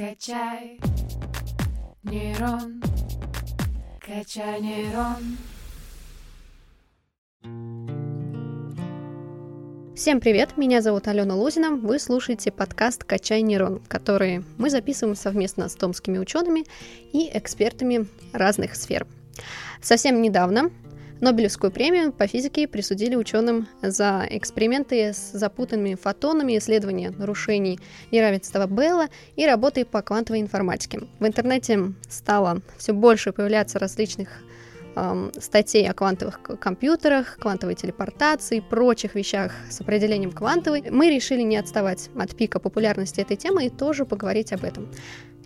Качай нейрон, качай нейрон. Всем привет, меня зовут Алена Лузина, вы слушаете подкаст «Качай нейрон», который мы записываем совместно с томскими учеными и экспертами разных сфер. Совсем недавно Нобелевскую премию по физике присудили ученым за эксперименты с запутанными фотонами, исследования нарушений неравенства Белла и работы по квантовой информатике. В интернете стало все больше появляться различных эм, статей о квантовых компьютерах, квантовой телепортации прочих вещах с определением квантовой, мы решили не отставать от пика популярности этой темы и тоже поговорить об этом.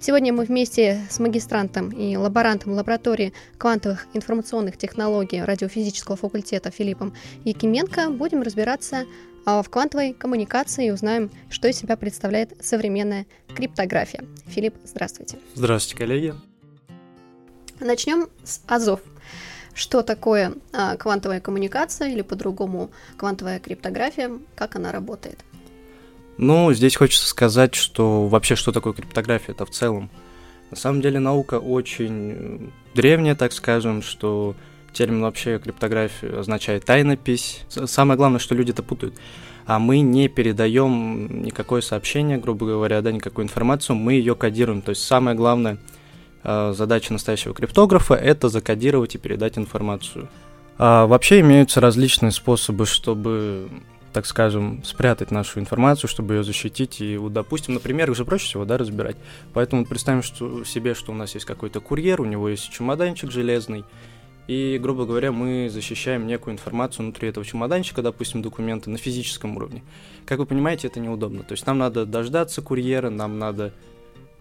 Сегодня мы вместе с магистрантом и лаборантом лаборатории квантовых информационных технологий радиофизического факультета Филиппом Якименко будем разбираться а, в квантовой коммуникации и узнаем, что из себя представляет современная криптография. Филипп, здравствуйте. Здравствуйте, коллеги. Начнем с АЗОВ. Что такое а, квантовая коммуникация или по-другому квантовая криптография, как она работает? Ну, здесь хочется сказать, что вообще что такое криптография это в целом. На самом деле наука очень древняя, так скажем, что термин вообще криптография означает тайнопись. Самое главное, что люди это путают. А мы не передаем никакое сообщение, грубо говоря, да, никакую информацию, мы ее кодируем. То есть самая главная э, задача настоящего криптографа это закодировать и передать информацию. А вообще имеются различные способы, чтобы так скажем, спрятать нашу информацию, чтобы ее защитить. И вот, допустим, например, их же проще всего, да, разбирать. Поэтому представим что, себе, что у нас есть какой-то курьер, у него есть чемоданчик железный, и, грубо говоря, мы защищаем некую информацию внутри этого чемоданчика, допустим, документы на физическом уровне. Как вы понимаете, это неудобно. То есть нам надо дождаться курьера, нам надо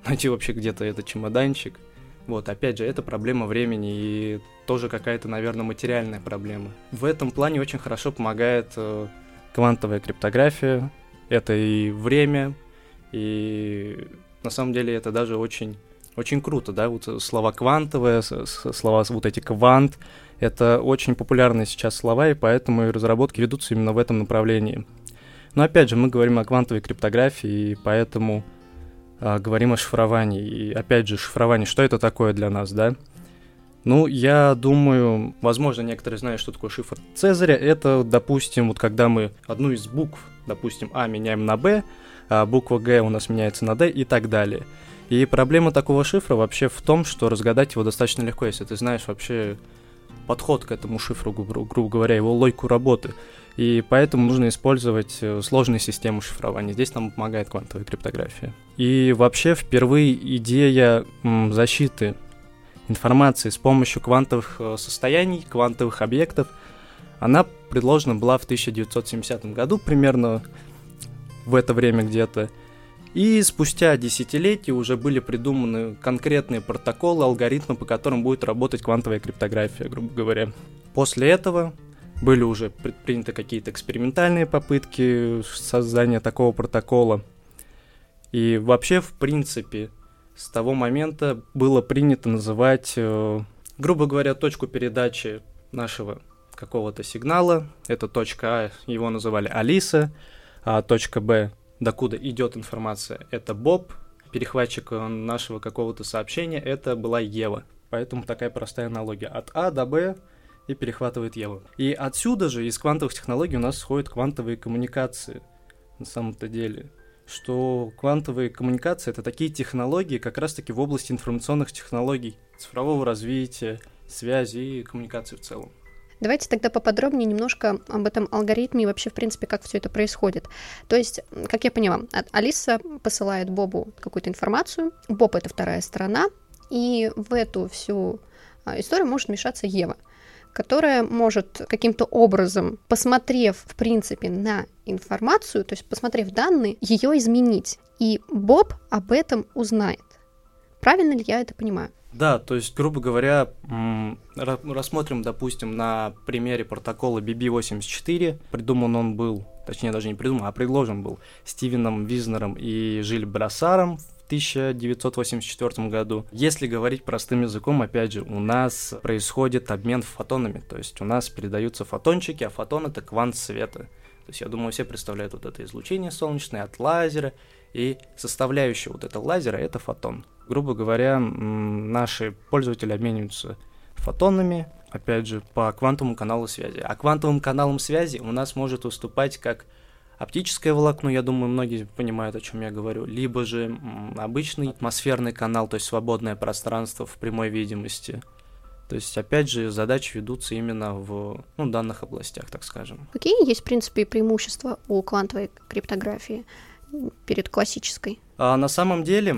найти вообще где-то этот чемоданчик. Вот, опять же, это проблема времени и тоже какая-то, наверное, материальная проблема. В этом плане очень хорошо помогает э, квантовая криптография, это и время, и на самом деле это даже очень, очень круто, да, вот слова квантовые, слова вот эти квант, это очень популярные сейчас слова, и поэтому и разработки ведутся именно в этом направлении. Но опять же, мы говорим о квантовой криптографии, и поэтому а, говорим о шифровании. И опять же, шифрование, что это такое для нас, да? Ну, я думаю, возможно, некоторые знают, что такое шифр Цезаря. Это, допустим, вот когда мы одну из букв, допустим, А меняем на Б, а буква Г у нас меняется на Д и так далее. И проблема такого шифра вообще в том, что разгадать его достаточно легко, если ты знаешь вообще подход к этому шифру, гру- грубо говоря, его логику работы. И поэтому нужно использовать э, сложные системы шифрования. Здесь нам помогает квантовая криптография. И вообще впервые идея защиты информации с помощью квантовых э, состояний, квантовых объектов. Она предложена была в 1970 году, примерно в это время где-то. И спустя десятилетия уже были придуманы конкретные протоколы, алгоритмы, по которым будет работать квантовая криптография, грубо говоря. После этого были уже предприняты какие-то экспериментальные попытки создания такого протокола. И вообще, в принципе, с того момента было принято называть, э, грубо говоря, точку передачи нашего какого-то сигнала. Это точка А, его называли Алиса, а точка Б, докуда идет информация, это Боб, перехватчик нашего какого-то сообщения, это была Ева. Поэтому такая простая аналогия. От А до Б и перехватывает Ева. И отсюда же из квантовых технологий у нас сходят квантовые коммуникации на самом-то деле что квантовые коммуникации это такие технологии как раз-таки в области информационных технологий, цифрового развития, связи и коммуникации в целом. Давайте тогда поподробнее немножко об этом алгоритме и вообще, в принципе, как все это происходит. То есть, как я поняла, Алиса посылает Бобу какую-то информацию, Боб — это вторая сторона, и в эту всю а, историю может вмешаться Ева которая может каким-то образом, посмотрев, в принципе, на информацию, то есть посмотрев данные, ее изменить. И Боб об этом узнает. Правильно ли я это понимаю? Да, то есть, грубо говоря, рассмотрим, допустим, на примере протокола BB84. Придуман он был, точнее, даже не придуман, а предложен был Стивеном Визнером и Жиль Брассаром в 1984 году. Если говорить простым языком, опять же, у нас происходит обмен фотонами, то есть у нас передаются фотончики, а фотон это квант света. То есть я думаю, все представляют вот это излучение солнечное от лазера И составляющая вот этого лазера — это фотон. Грубо говоря, наши пользователи обмениваются фотонами, опять же, по квантовому каналу связи. А квантовым каналом связи у нас может выступать как оптическое волокно, я думаю, многие понимают, о чем я говорю, либо же обычный атмосферный канал, то есть свободное пространство в прямой видимости. То есть, опять же, задачи ведутся именно в ну, данных областях, так скажем. Какие есть, в принципе, преимущества у квантовой криптографии перед классической? А на самом деле,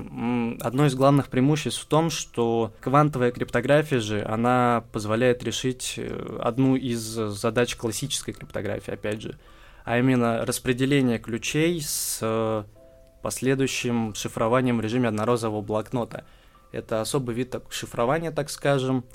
одно из главных преимуществ в том, что квантовая криптография же, она позволяет решить э, одну из задач классической криптографии, опять же, а именно распределение ключей с э, последующим шифрованием в режиме однорозового блокнота. Это особый вид шифрования, так скажем.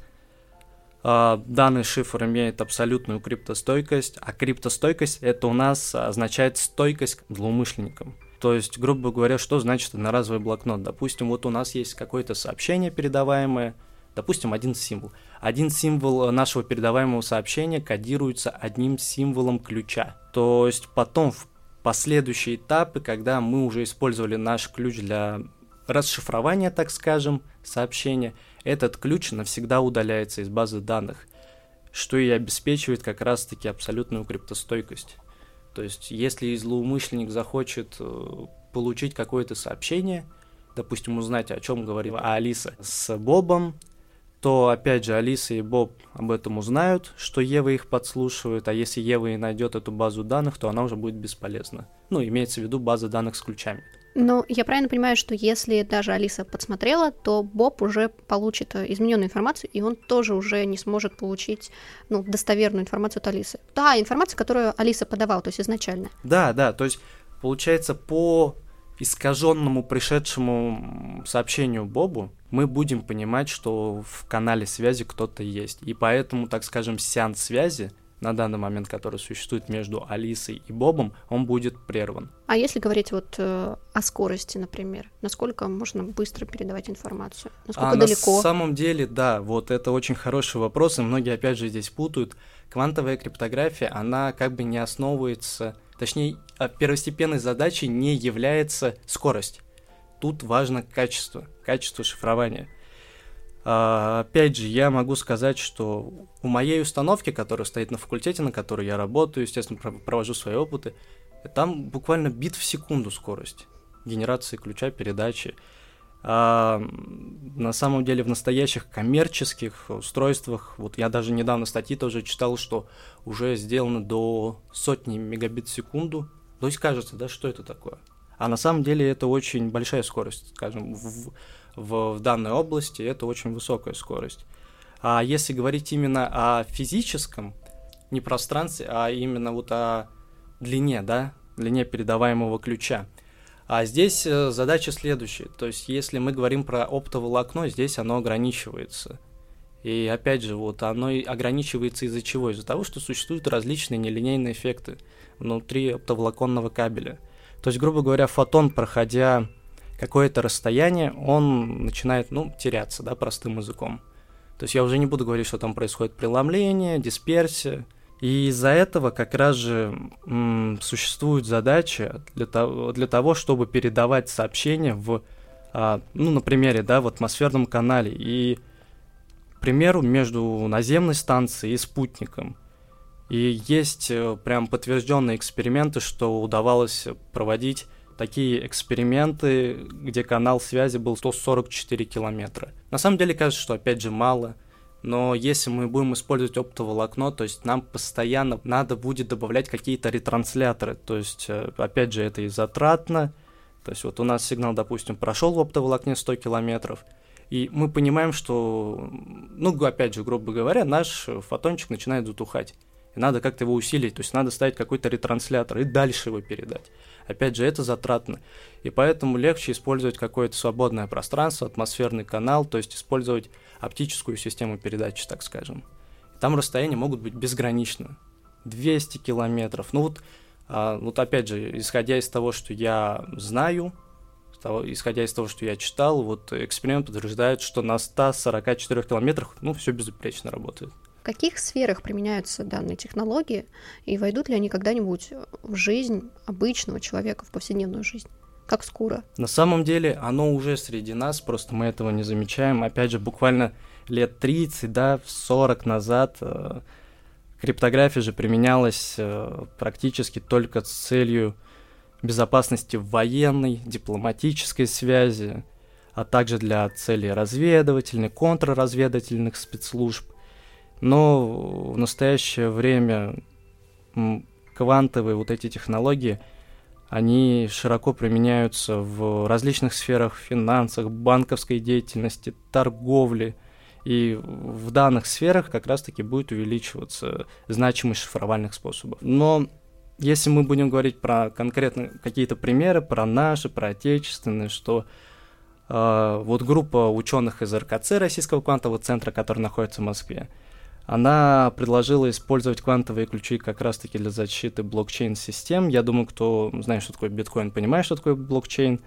А, данный шифр имеет абсолютную криптостойкость, а криптостойкость это у нас означает стойкость злоумышленникам. То есть, грубо говоря, что значит одноразовый блокнот? Допустим, вот у нас есть какое-то сообщение передаваемое, допустим, один символ. Один символ нашего передаваемого сообщения кодируется одним символом ключа. То есть потом в последующие этапы, когда мы уже использовали наш ключ для расшифрования, так скажем, сообщения, этот ключ навсегда удаляется из базы данных, что и обеспечивает как раз-таки абсолютную криптостойкость. То есть, если злоумышленник захочет э, получить какое-то сообщение, допустим, узнать, о чем говорила Алиса с Бобом, то, опять же, Алиса и Боб об этом узнают, что Ева их подслушивает, а если Ева и найдет эту базу данных, то она уже будет бесполезна. Ну, имеется в виду база данных с ключами. Но я правильно понимаю, что если даже Алиса подсмотрела, то Боб уже получит э, измененную информацию, и он тоже уже не сможет получить ну, достоверную информацию от Алисы. Та информация, которую Алиса подавала, то есть изначально. Да, да, то есть получается по искаженному пришедшему сообщению Бобу, мы будем понимать, что в канале связи кто-то есть. И поэтому, так скажем, сеанс связи на данный момент, который существует между Алисой и Бобом, он будет прерван. А если говорить вот э, о скорости, например, насколько можно быстро передавать информацию? Насколько а далеко? На самом деле, да, вот это очень хороший вопрос, и многие опять же здесь путают. Квантовая криптография, она как бы не основывается Точнее, а первостепенной задачей не является скорость. Тут важно качество, качество шифрования. А, опять же, я могу сказать, что у моей установки, которая стоит на факультете, на которой я работаю, естественно, провожу свои опыты, там буквально бит в секунду скорость генерации ключа, передачи. А, на самом деле в настоящих коммерческих устройствах, вот я даже недавно статьи тоже читал, что уже сделано до сотни мегабит в секунду. То есть кажется, да, что это такое? А на самом деле это очень большая скорость, скажем, в, в, в данной области это очень высокая скорость. А если говорить именно о физическом, не пространстве, а именно вот о длине, да, длине передаваемого ключа, а здесь э, задача следующая. То есть, если мы говорим про оптоволокно, здесь оно ограничивается. И опять же, вот оно ограничивается из-за чего? Из-за того, что существуют различные нелинейные эффекты внутри оптоволоконного кабеля. То есть, грубо говоря, фотон, проходя какое-то расстояние, он начинает, ну, теряться, да, простым языком. То есть я уже не буду говорить, что там происходит преломление, дисперсия, и из-за этого как раз же м, существует задача для того, для того, чтобы передавать сообщения в, а, ну, на примере, да, в атмосферном канале. И, к примеру, между наземной станцией и спутником. И есть э, прям подтвержденные эксперименты, что удавалось проводить такие эксперименты, где канал связи был 144 километра. На самом деле кажется, что опять же мало – но если мы будем использовать оптоволокно, то есть нам постоянно надо будет добавлять какие-то ретрансляторы, то есть, э, опять же, это и затратно, то есть вот у нас сигнал, допустим, прошел в оптоволокне 100 километров, и мы понимаем, что, ну, опять же, грубо говоря, наш фотончик начинает затухать. И надо как-то его усилить, то есть надо ставить какой-то ретранслятор и дальше его передать. Опять же, это затратно. И поэтому легче использовать какое-то свободное пространство, атмосферный канал, то есть использовать оптическую систему передачи, так скажем. Там расстояния могут быть безграничны. 200 километров. Ну вот, а, вот опять же, исходя из того, что я знаю, того, исходя из того, что я читал, вот эксперимент подтверждает, что на 144 километрах, ну, все безупречно работает. В каких сферах применяются данные технологии и войдут ли они когда-нибудь в жизнь обычного человека, в повседневную жизнь? как скоро? На самом деле оно уже среди нас, просто мы этого не замечаем. Опять же, буквально лет 30, да, 40 назад э, криптография же применялась э, практически только с целью безопасности военной, дипломатической связи, а также для целей разведывательных, контрразведывательных спецслужб. Но в настоящее время квантовые вот эти технологии, они широко применяются в различных сферах, финансах, банковской деятельности, торговли. И в данных сферах как раз-таки будет увеличиваться значимость шифровальных способов. Но если мы будем говорить про конкретно какие-то примеры, про наши, про отечественные, что э, вот группа ученых из РКЦ, Российского квантового центра, который находится в Москве, она предложила использовать квантовые ключи как раз-таки для защиты блокчейн-систем. Я думаю, кто знает, что такое биткоин, понимает, что такое блокчейн.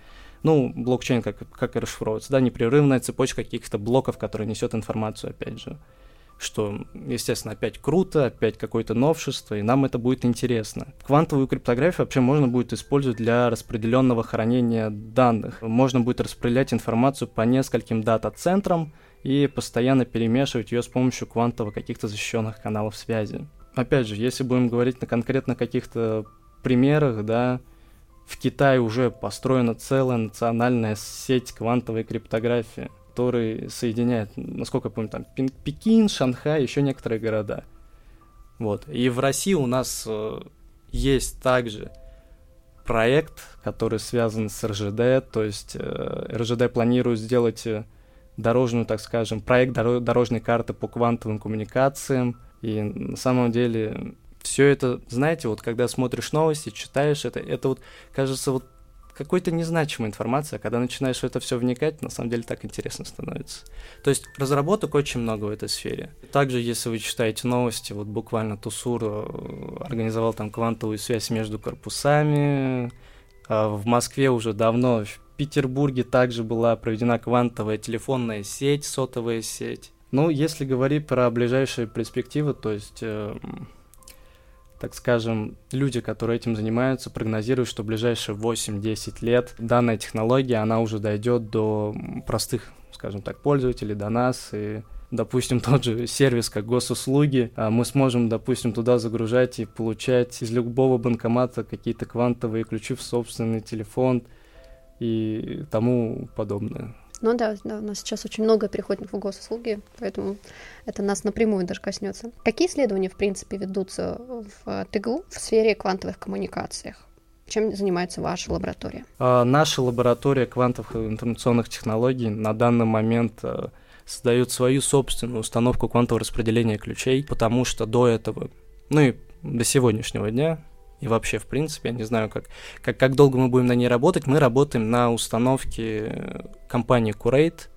Ну, блокчейн как, как и расшифровывается, да, непрерывная цепочка каких-то блоков, которая несет информацию, опять же что, естественно, опять круто, опять какое-то новшество, и нам это будет интересно. Квантовую криптографию вообще можно будет использовать для распределенного хранения данных. Можно будет распределять информацию по нескольким дата-центрам и постоянно перемешивать ее с помощью квантовых каких-то защищенных каналов связи. Опять же, если будем говорить на конкретно каких-то примерах, да, в Китае уже построена целая национальная сеть квантовой криптографии – который соединяет, насколько я помню, там Пекин, Шанхай, еще некоторые города. Вот. И в России у нас э, есть также проект, который связан с РЖД, то есть э, РЖД планирует сделать э, дорожную, так скажем, проект доро- дорожной карты по квантовым коммуникациям. И на самом деле все это, знаете, вот когда смотришь новости, читаешь это, это вот кажется вот какой-то незначимой информации, а когда начинаешь в это все вникать, на самом деле так интересно становится. То есть разработок очень много в этой сфере. Также, если вы читаете новости, вот буквально Тусур э, организовал там квантовую связь между корпусами, а в Москве уже давно, Петербурге также была проведена квантовая телефонная сеть, сотовая сеть. Ну, если говорить про ближайшие перспективы, то есть э, так скажем, люди, которые этим занимаются, прогнозируют, что в ближайшие 8-10 лет данная технология, она уже дойдет до простых, скажем так, пользователей, до нас, и допустим, тот же сервис, как госуслуги, а мы сможем, допустим, туда загружать и получать из любого банкомата какие-то квантовые ключи в собственный телефон и тому подобное. Ну да, да, у нас сейчас очень много переходит в госуслуги, поэтому это нас напрямую даже коснется. Какие исследования, в принципе, ведутся в ТГУ в сфере квантовых коммуникациях? Чем занимается ваша лаборатория? А, наша лаборатория квантовых информационных технологий на данный момент а, создает свою собственную установку квантового распределения ключей, потому что до этого, ну и до сегодняшнего дня и вообще, в принципе, я не знаю, как, как, как долго мы будем на ней работать. Мы работаем на установке э, компании Curate.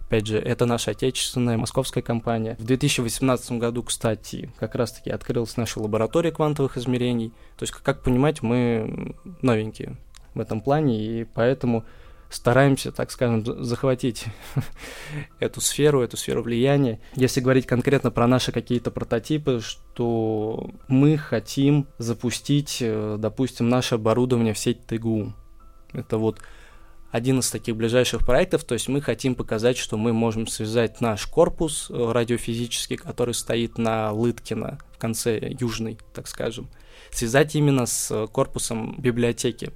Опять же, это наша отечественная московская компания. В 2018 году, кстати, как раз-таки открылась наша лаборатория квантовых измерений. То есть, как понимать, мы новенькие в этом плане, и поэтому стараемся, так скажем, захватить эту сферу, эту сферу влияния. Если говорить конкретно про наши какие-то прототипы, что мы хотим запустить, э, допустим, наше оборудование в сеть ТГУ. Это вот один из таких ближайших проектов, то есть мы хотим показать, что мы можем связать наш корпус э, радиофизический, который стоит на Лыткино в конце южной, так скажем, связать именно с корпусом библиотеки,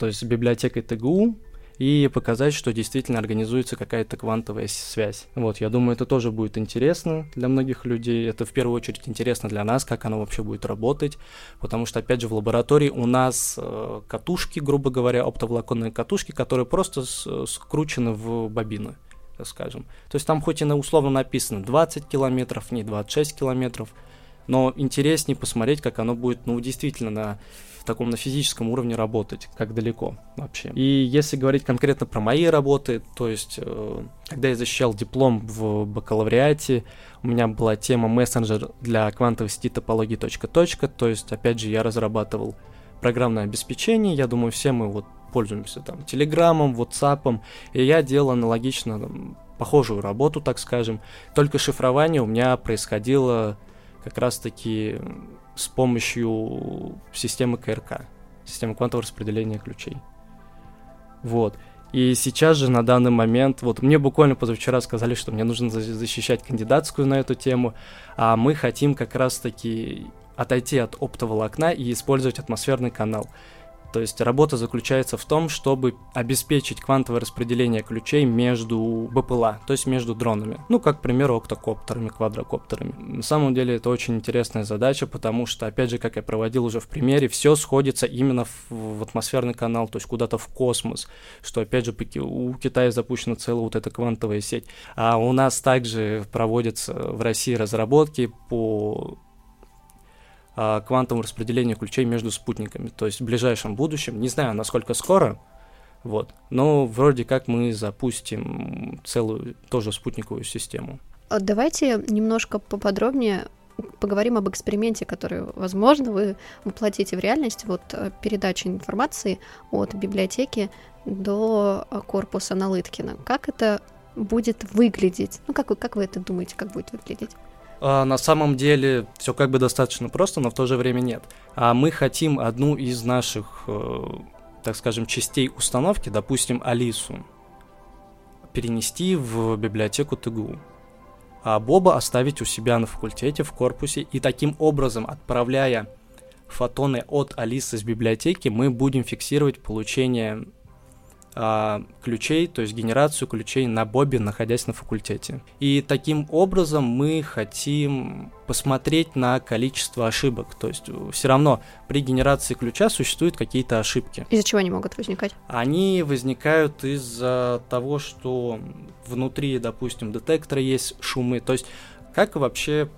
то есть библиотекой ТГУ, и показать, что действительно организуется какая-то квантовая связь. Вот, я думаю, это тоже будет интересно для многих людей. Это в первую очередь интересно для нас, как оно вообще будет работать, потому что, опять же, в лаборатории у нас э, катушки, грубо говоря, оптоволоконные катушки, которые просто с, скручены в бобины скажем. То есть там хоть и на условно написано 20 километров, не 26 километров, но интереснее посмотреть, как оно будет, ну, действительно на таком на физическом уровне работать, как далеко вообще. И если говорить конкретно про мои работы, то есть, э, когда я защищал диплом в бакалавриате, у меня была тема мессенджер для квантовой сети топологии точка точка, то есть, опять же, я разрабатывал программное обеспечение, я думаю, все мы вот пользуемся там Телеграмом, Ватсапом, и я делал аналогично похожую работу, так скажем, только шифрование у меня происходило как раз-таки с помощью системы КРК, системы квантового распределения ключей. Вот. И сейчас же на данный момент, вот мне буквально позавчера сказали, что мне нужно защищать кандидатскую на эту тему, а мы хотим как раз-таки отойти от оптоволокна и использовать атмосферный канал. То есть работа заключается в том, чтобы обеспечить квантовое распределение ключей между БПЛА, то есть между дронами. Ну, как, к примеру, октокоптерами, квадрокоптерами. На самом деле это очень интересная задача, потому что, опять же, как я проводил уже в примере, все сходится именно в, в атмосферный канал, то есть куда-то в космос, что, опять же, у Китая запущена целая вот эта квантовая сеть. А у нас также проводятся в России разработки по а, квантовому распределению ключей между спутниками. То есть в ближайшем будущем, не знаю, насколько скоро, вот, но вроде как мы запустим целую тоже спутниковую систему. А давайте немножко поподробнее поговорим об эксперименте, который, возможно, вы воплотите в реальность. Вот э, передача информации от библиотеки до э, корпуса Налыткина. Как это будет выглядеть? Ну, как вы, как вы это думаете, как будет выглядеть? А, на самом деле все как бы достаточно просто, но в то же время нет. А мы хотим одну из наших, э, так скажем, частей установки, допустим, Алису, перенести в библиотеку ТГУ. А Боба оставить у себя на факультете, в корпусе, и таким образом, отправляя фотоны от Алисы с библиотеки, мы будем фиксировать получение а, ключей, то есть генерацию ключей на Бобе, находясь на факультете. И таким образом мы хотим посмотреть на количество ошибок. То есть все равно при генерации ключа существуют какие-то ошибки. Из-за чего они могут возникать? Они возникают из-за того, что внутри, допустим, детектора есть шумы. То есть как вообще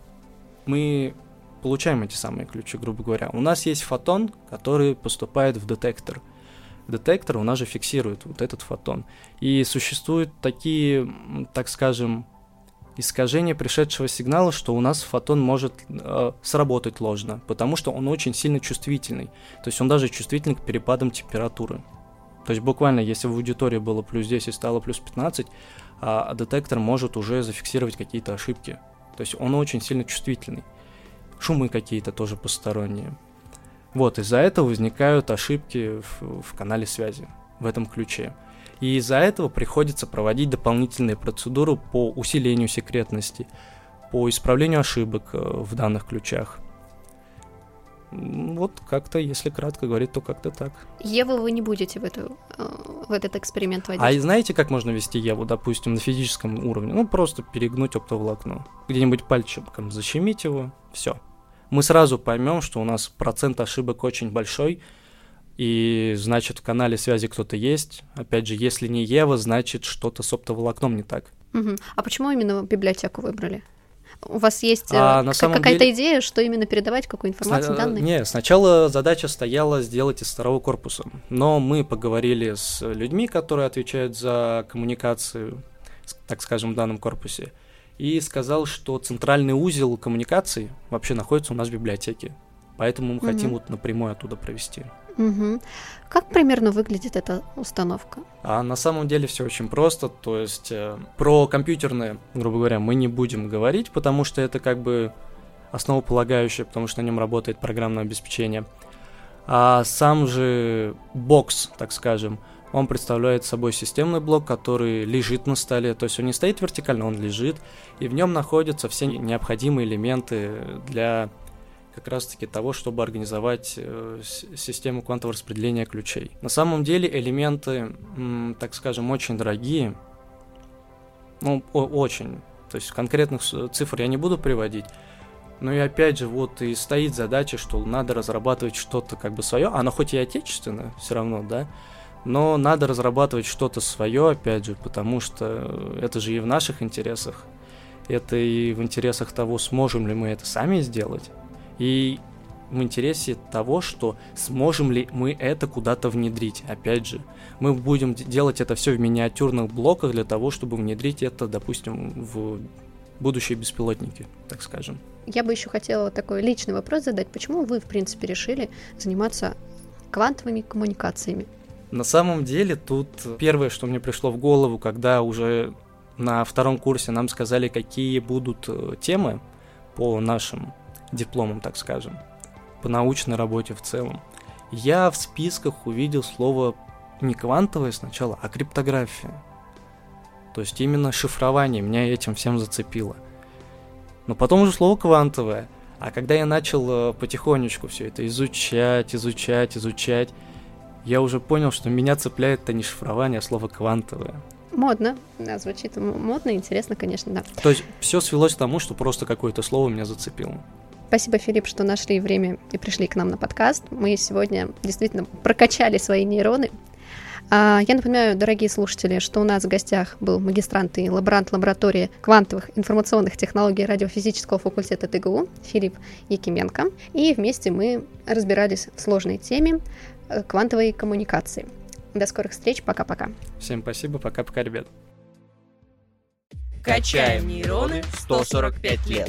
мы получаем эти самые ключи, грубо говоря. У нас есть фотон, который поступает в детектор – детектор у нас же фиксирует вот этот фотон. И существуют такие, так скажем, искажения пришедшего сигнала, что у нас фотон может э, сработать ложно, потому что он очень сильно чувствительный. То есть он даже чувствительный к перепадам температуры. То есть буквально, если в аудитории было плюс 10 стало плюс 15, а детектор может уже зафиксировать какие-то ошибки. То есть он очень сильно чувствительный. Шумы какие-то тоже посторонние. Вот, из-за этого возникают ошибки в, в канале связи в этом ключе. И из-за этого приходится проводить дополнительные процедуры по усилению секретности, по исправлению ошибок э, в данных ключах. Вот как-то, если кратко говорить, то как-то так. Еву вы не будете в, эту, э, в этот эксперимент водить? А знаете, как можно вести Еву, допустим, на физическом уровне? Ну, просто перегнуть оптоволокно. Где-нибудь пальчиком защемить его, все мы сразу поймем, что у нас процент ошибок очень большой, и значит в канале связи кто-то есть. Опять же, если не Ева, значит что-то с оптоволокном не так. Угу. А почему именно библиотеку выбрали? У вас есть а, э, какая-то деле... идея, что именно передавать, какую информацию, Сна... данные? Не, сначала задача стояла сделать из второго корпуса, но мы поговорили с людьми, которые отвечают за коммуникацию, так скажем, в данном корпусе, и сказал, что центральный узел коммуникаций вообще находится у нас в библиотеке. Поэтому мы угу. хотим вот напрямую оттуда провести. Угу. Как примерно выглядит эта установка? А на самом деле все очень просто. То есть э, про компьютерные, грубо говоря, мы не будем говорить, потому что это как бы основополагающее, потому что на нем работает программное обеспечение. А сам же бокс, так скажем, он представляет собой системный блок, который лежит на столе, то есть он не стоит вертикально, он лежит, и в нем находятся все необходимые элементы для как раз-таки того, чтобы организовать э, систему квантового распределения ключей. На самом деле элементы, так скажем, очень дорогие, ну, очень, то есть конкретных цифр я не буду приводить, но и опять же, вот и стоит задача, что надо разрабатывать что-то как бы свое, оно хоть и отечественное, все равно, да, но надо разрабатывать что-то свое, опять же, потому что это же и в наших интересах. Это и в интересах того, сможем ли мы это сами сделать. И в интересе того, что сможем ли мы это куда-то внедрить. Опять же, мы будем делать это все в миниатюрных блоках для того, чтобы внедрить это, допустим, в будущие беспилотники, так скажем. Я бы еще хотела такой личный вопрос задать. Почему вы, в принципе, решили заниматься квантовыми коммуникациями? На самом деле тут первое, что мне пришло в голову, когда уже на втором курсе нам сказали, какие будут э, темы по нашим дипломам, так скажем, по научной работе в целом. Я в списках увидел слово не квантовая сначала, а криптография. То есть именно шифрование меня этим всем зацепило. Но потом уже слово квантовое. А когда я начал э, потихонечку все это изучать, изучать, изучать, я уже понял, что меня цепляет-то не шифрование, а слово квантовое. Модно, да, звучит модно, интересно, конечно, да. То есть все свелось к тому, что просто какое-то слово меня зацепило. Спасибо, Филипп, что нашли время и пришли к нам на подкаст. Мы сегодня действительно прокачали свои нейроны. А, я напоминаю, дорогие слушатели, что у нас в гостях был магистрант и лаборант лаборатории квантовых информационных технологий радиофизического факультета ТГУ Филипп Якименко. И вместе мы разбирались в сложной теме э, квантовой коммуникации. До скорых встреч, пока-пока. Всем спасибо, пока-пока, ребят. Качаем нейроны 145 лет.